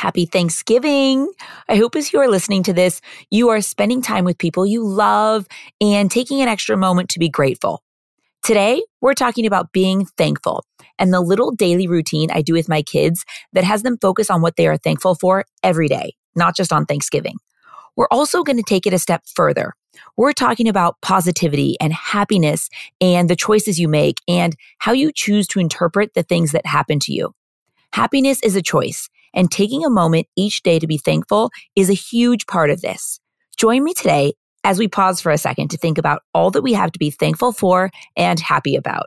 Happy Thanksgiving. I hope as you are listening to this, you are spending time with people you love and taking an extra moment to be grateful. Today, we're talking about being thankful and the little daily routine I do with my kids that has them focus on what they are thankful for every day, not just on Thanksgiving. We're also going to take it a step further. We're talking about positivity and happiness and the choices you make and how you choose to interpret the things that happen to you. Happiness is a choice and taking a moment each day to be thankful is a huge part of this. Join me today as we pause for a second to think about all that we have to be thankful for and happy about.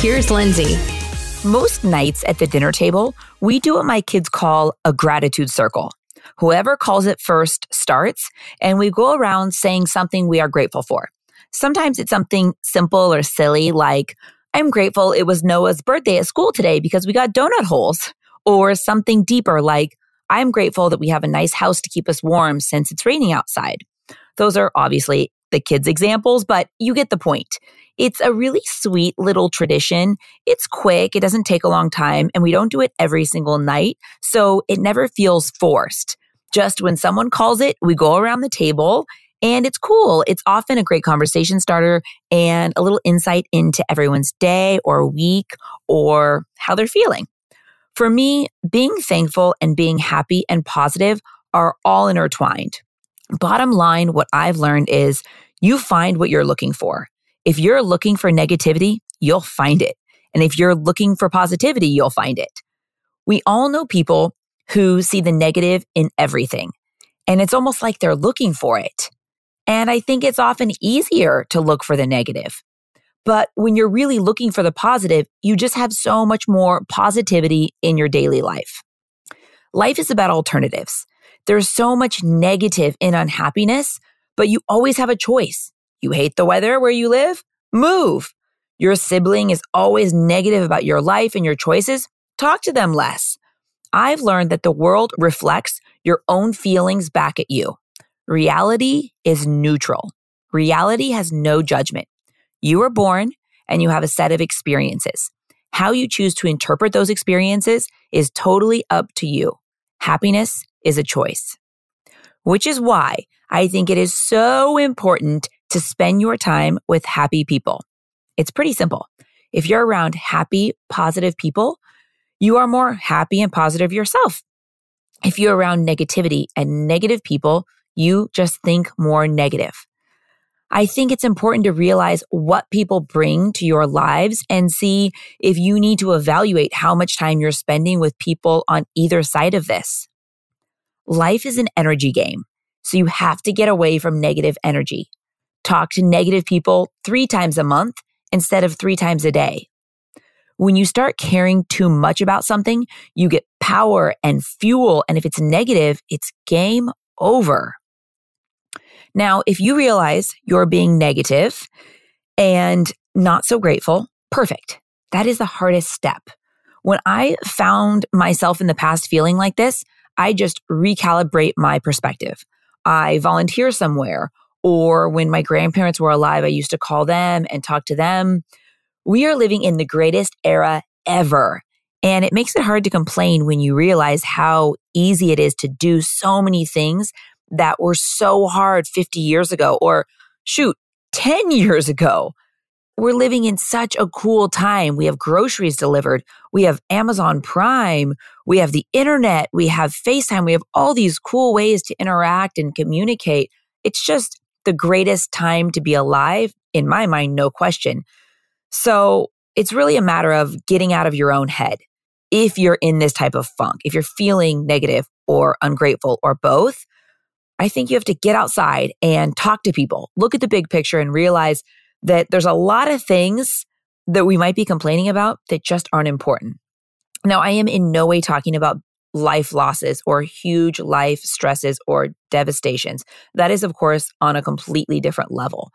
Here's Lindsay. Most nights at the dinner table, we do what my kids call a gratitude circle. Whoever calls it first starts, and we go around saying something we are grateful for. Sometimes it's something simple or silly, like, I'm grateful it was Noah's birthday at school today because we got donut holes. Or something deeper, like, I'm grateful that we have a nice house to keep us warm since it's raining outside. Those are obviously the kids' examples, but you get the point. It's a really sweet little tradition. It's quick, it doesn't take a long time, and we don't do it every single night. So it never feels forced. Just when someone calls it, we go around the table and it's cool. It's often a great conversation starter and a little insight into everyone's day or week or how they're feeling. For me, being thankful and being happy and positive are all intertwined. Bottom line, what I've learned is you find what you're looking for. If you're looking for negativity, you'll find it. And if you're looking for positivity, you'll find it. We all know people who see the negative in everything. And it's almost like they're looking for it. And I think it's often easier to look for the negative. But when you're really looking for the positive, you just have so much more positivity in your daily life. Life is about alternatives. There's so much negative in unhappiness, but you always have a choice. You hate the weather where you live? Move. Your sibling is always negative about your life and your choices? Talk to them less. I've learned that the world reflects your own feelings back at you. Reality is neutral. Reality has no judgment. You were born and you have a set of experiences. How you choose to interpret those experiences is totally up to you. Happiness is a choice. Which is why I think it is so important to spend your time with happy people. It's pretty simple. If you're around happy, positive people, you are more happy and positive yourself. If you're around negativity and negative people, you just think more negative. I think it's important to realize what people bring to your lives and see if you need to evaluate how much time you're spending with people on either side of this. Life is an energy game, so you have to get away from negative energy. Talk to negative people three times a month instead of three times a day. When you start caring too much about something, you get power and fuel. And if it's negative, it's game over. Now, if you realize you're being negative and not so grateful, perfect. That is the hardest step. When I found myself in the past feeling like this, I just recalibrate my perspective. I volunteer somewhere, or when my grandparents were alive, I used to call them and talk to them. We are living in the greatest era ever. And it makes it hard to complain when you realize how easy it is to do so many things that were so hard 50 years ago, or shoot, 10 years ago. We're living in such a cool time. We have groceries delivered. We have Amazon Prime. We have the internet. We have FaceTime. We have all these cool ways to interact and communicate. It's just the greatest time to be alive, in my mind, no question. So it's really a matter of getting out of your own head. If you're in this type of funk, if you're feeling negative or ungrateful or both, I think you have to get outside and talk to people, look at the big picture and realize that there's a lot of things that we might be complaining about that just aren't important. Now, I am in no way talking about life losses or huge life stresses or devastations. That is, of course, on a completely different level.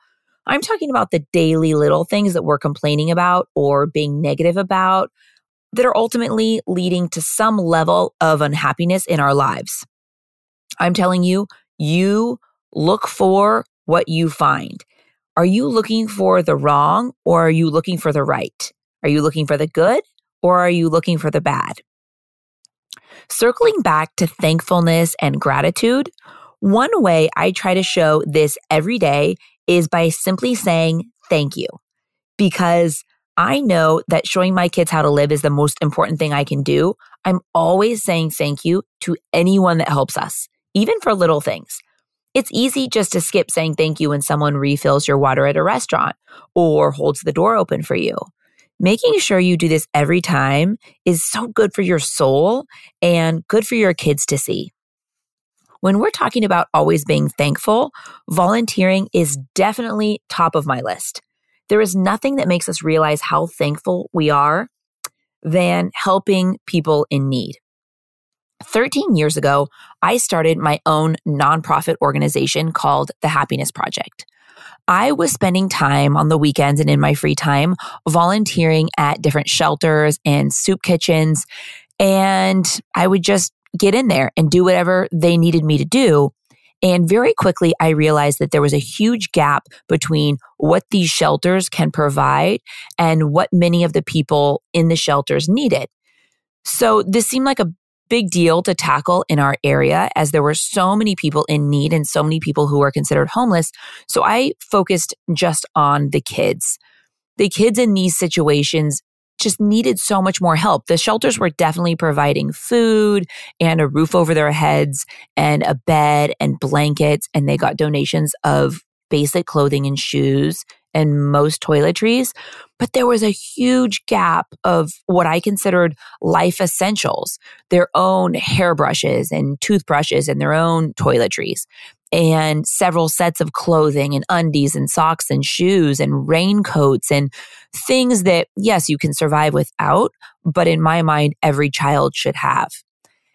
I'm talking about the daily little things that we're complaining about or being negative about that are ultimately leading to some level of unhappiness in our lives. I'm telling you, you look for what you find. Are you looking for the wrong or are you looking for the right? Are you looking for the good or are you looking for the bad? Circling back to thankfulness and gratitude, one way I try to show this every day is by simply saying thank you. Because I know that showing my kids how to live is the most important thing I can do. I'm always saying thank you to anyone that helps us, even for little things. It's easy just to skip saying thank you when someone refills your water at a restaurant or holds the door open for you. Making sure you do this every time is so good for your soul and good for your kids to see. When we're talking about always being thankful, volunteering is definitely top of my list. There is nothing that makes us realize how thankful we are than helping people in need. 13 years ago, I started my own nonprofit organization called the Happiness Project. I was spending time on the weekends and in my free time volunteering at different shelters and soup kitchens. And I would just get in there and do whatever they needed me to do. And very quickly, I realized that there was a huge gap between what these shelters can provide and what many of the people in the shelters needed. So this seemed like a big deal to tackle in our area as there were so many people in need and so many people who were considered homeless. So I focused just on the kids. The kids in these situations just needed so much more help. The shelters were definitely providing food and a roof over their heads and a bed and blankets. And they got donations of basic clothing and shoes and most toiletries. But there was a huge gap of what I considered life essentials their own hairbrushes and toothbrushes and their own toiletries, and several sets of clothing and undies and socks and shoes and raincoats and things that, yes, you can survive without, but in my mind, every child should have.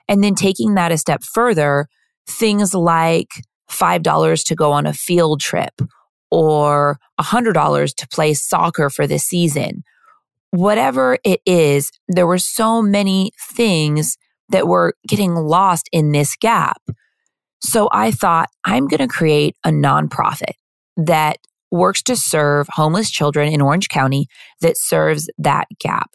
And then taking that a step further, things like $5 to go on a field trip or $100 to play soccer for the season. Whatever it is, there were so many things that were getting lost in this gap. So I thought, I'm going to create a nonprofit that works to serve homeless children in Orange County that serves that gap.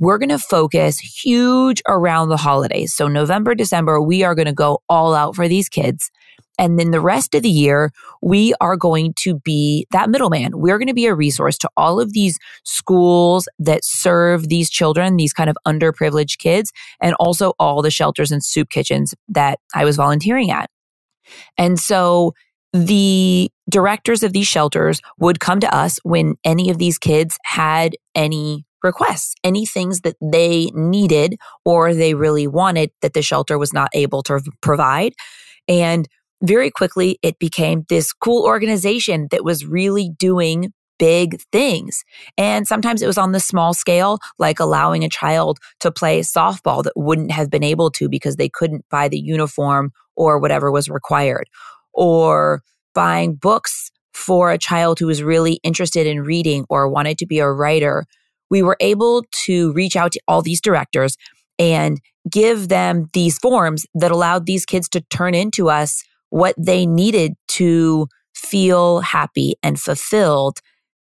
We're going to focus huge around the holidays. So November, December, we are going to go all out for these kids. And then the rest of the year, we are going to be that middleman. We're going to be a resource to all of these schools that serve these children, these kind of underprivileged kids, and also all the shelters and soup kitchens that I was volunteering at. And so the directors of these shelters would come to us when any of these kids had any requests, any things that they needed or they really wanted that the shelter was not able to provide. And very quickly, it became this cool organization that was really doing big things. And sometimes it was on the small scale, like allowing a child to play softball that wouldn't have been able to because they couldn't buy the uniform or whatever was required, or buying books for a child who was really interested in reading or wanted to be a writer. We were able to reach out to all these directors and give them these forms that allowed these kids to turn into us what they needed to feel happy and fulfilled.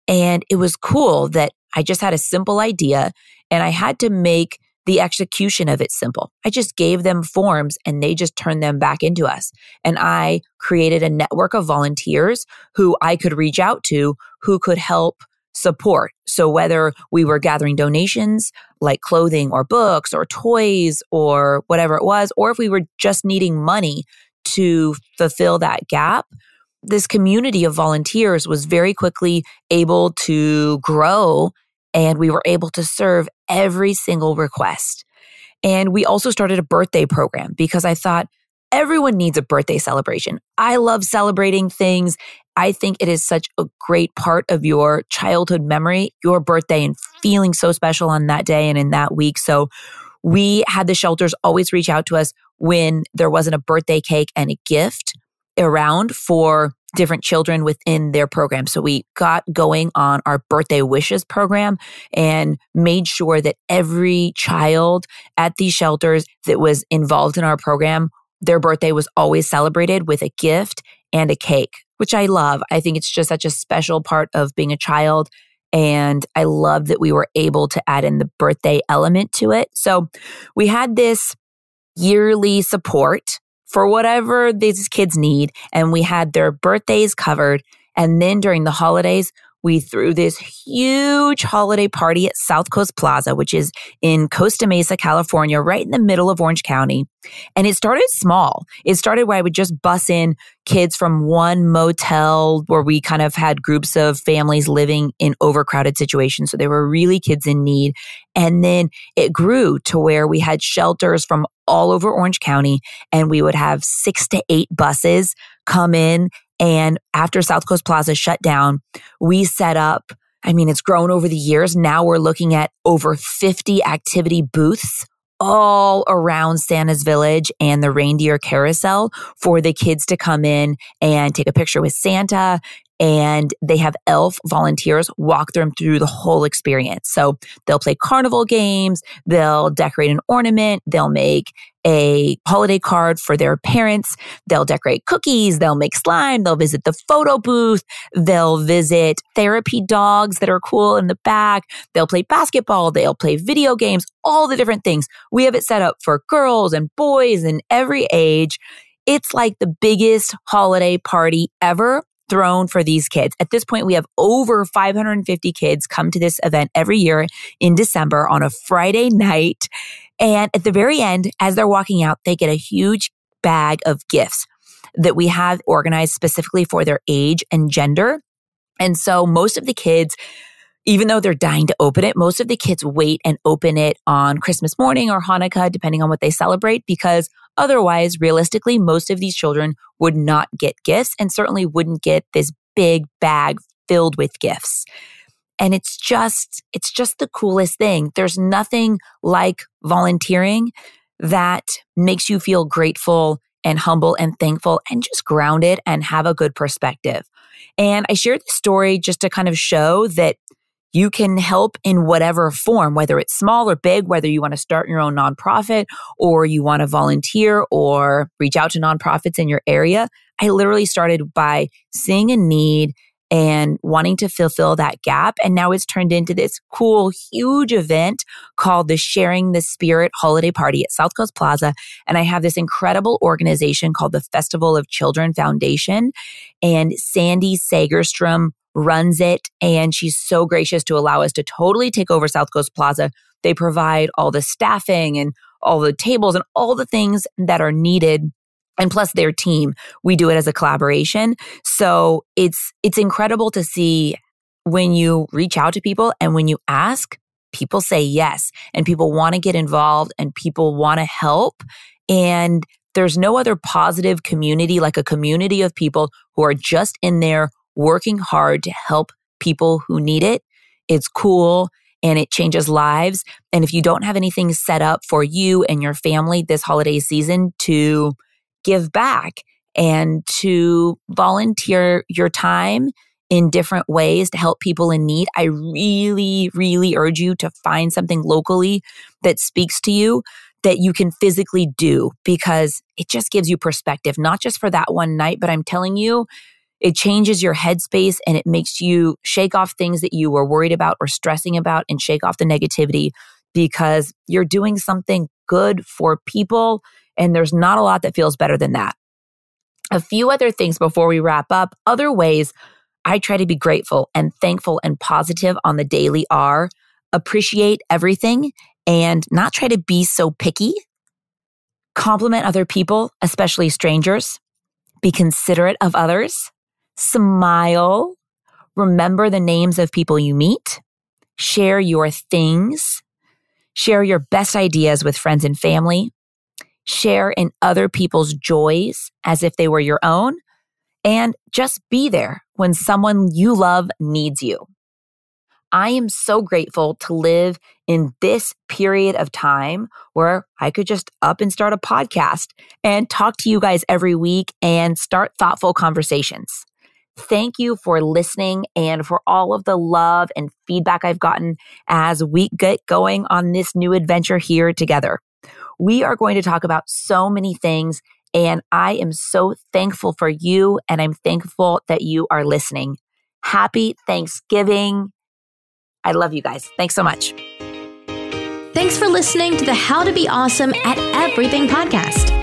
And it was cool that I just had a simple idea and I had to make the execution of it simple. I just gave them forms and they just turned them back into us. And I created a network of volunteers who I could reach out to who could help support. So whether we were gathering donations like clothing or books or toys or whatever it was, or if we were just needing money to fulfill that gap, this community of volunteers was very quickly able to grow and we were able to serve every single request. And we also started a birthday program because I thought everyone needs a birthday celebration. I love celebrating things. I think it is such a great part of your childhood memory, your birthday, and feeling so special on that day and in that week. So we had the shelters always reach out to us when there wasn't a birthday cake and a gift around for different children within their program. So we got going on our birthday wishes program and made sure that every child at these shelters that was involved in our program, their birthday was always celebrated with a gift and a cake, which I love. I think it's just such a special part of being a child. And I love that we were able to add in the birthday element to it. So we had this yearly support for whatever these kids need. And we had their birthdays covered. And then during the holidays, we threw this huge holiday party at South Coast Plaza, which is in Costa Mesa, California, right in the middle of Orange County. And it started small. It started where I would just bus in kids from one motel where we kind of had groups of families living in overcrowded situations. So they were really kids in need. And then it grew to where we had shelters from all over Orange County and we would have six to eight buses come in and after South Coast Plaza shut down, we set up, I mean, it's grown over the years. Now we're looking at over 50 activity booths all around Santa's Village and the reindeer carousel for the kids to come in and take a picture with Santa. And they have elf volunteers walk them through the whole experience. So they'll play carnival games, they'll decorate an ornament, they'll make a holiday card for their parents. They'll decorate cookies. They'll make slime. They'll visit the photo booth. They'll visit therapy dogs that are cool in the back. They'll play basketball. They'll play video games, all the different things. We have it set up for girls and boys and every age. It's like the biggest holiday party ever thrown for these kids. At this point, we have over 550 kids come to this event every year in December on a Friday night. And at the very end, as they're walking out, they get a huge bag of gifts that we have organized specifically for their age and gender. And so most of the kids, even though they're dying to open it, most of the kids wait and open it on Christmas morning or Hanukkah, depending on what they celebrate, because otherwise, realistically, most of these children would not get gifts and certainly wouldn't get this big bag filled with gifts. And it's just, it's just the coolest thing. There's nothing like volunteering that makes you feel grateful and humble and thankful and just grounded and have a good perspective. And I shared this story just to kind of show that you can help in whatever form, whether it's small or big, whether you want to start your own nonprofit or you want to volunteer or reach out to nonprofits in your area. I literally started by seeing a need and wanting to fulfill that gap. And now it's turned into this cool, huge event called the Sharing the Spirit Holiday Party at South Coast Plaza. And I have this incredible organization called the Festival of Children Foundation. And Sandy Segerstrom runs it. And she's so gracious to allow us to totally take over South Coast Plaza. They provide all the staffing and all the tables and all the things that are needed and plus their team we do it as a collaboration so it's it's incredible to see when you reach out to people and when you ask people say yes and people want to get involved and people want to help and there's no other positive community like a community of people who are just in there working hard to help people who need it. It's cool and it changes lives. And if you don't have anything set up for you and your family this holiday season to give back and to volunteer your time in different ways to help people in need, I really, really urge you to find something locally that speaks to you that you can physically do because it just gives you perspective, not just for that one night, but I'm telling you, it changes your headspace and it makes you shake off things that you were worried about or stressing about and shake off the negativity because you're doing something good for people and there's not a lot that feels better than that. A few other things before we wrap up. Other ways I try to be grateful and thankful and positive on the daily are appreciate everything and not try to be so picky. Compliment other people, especially strangers. Be considerate of others. Smile. Remember the names of people you meet. Share your things. Share your best ideas with friends and family share in other people's joys as if they were your own, and just be there when someone you love needs you. I am so grateful to live in this period of time where I could just up and start a podcast and talk to you guys every week and start thoughtful conversations. Thank you for listening and for all of the love and feedback I've gotten as we get going on this new adventure here together. We are going to talk about so many things, and I am so thankful for you, and I'm thankful that you are listening. Happy Thanksgiving. I love you guys. Thanks so much. Thanks for listening to the How to Be Awesome at Everything podcast.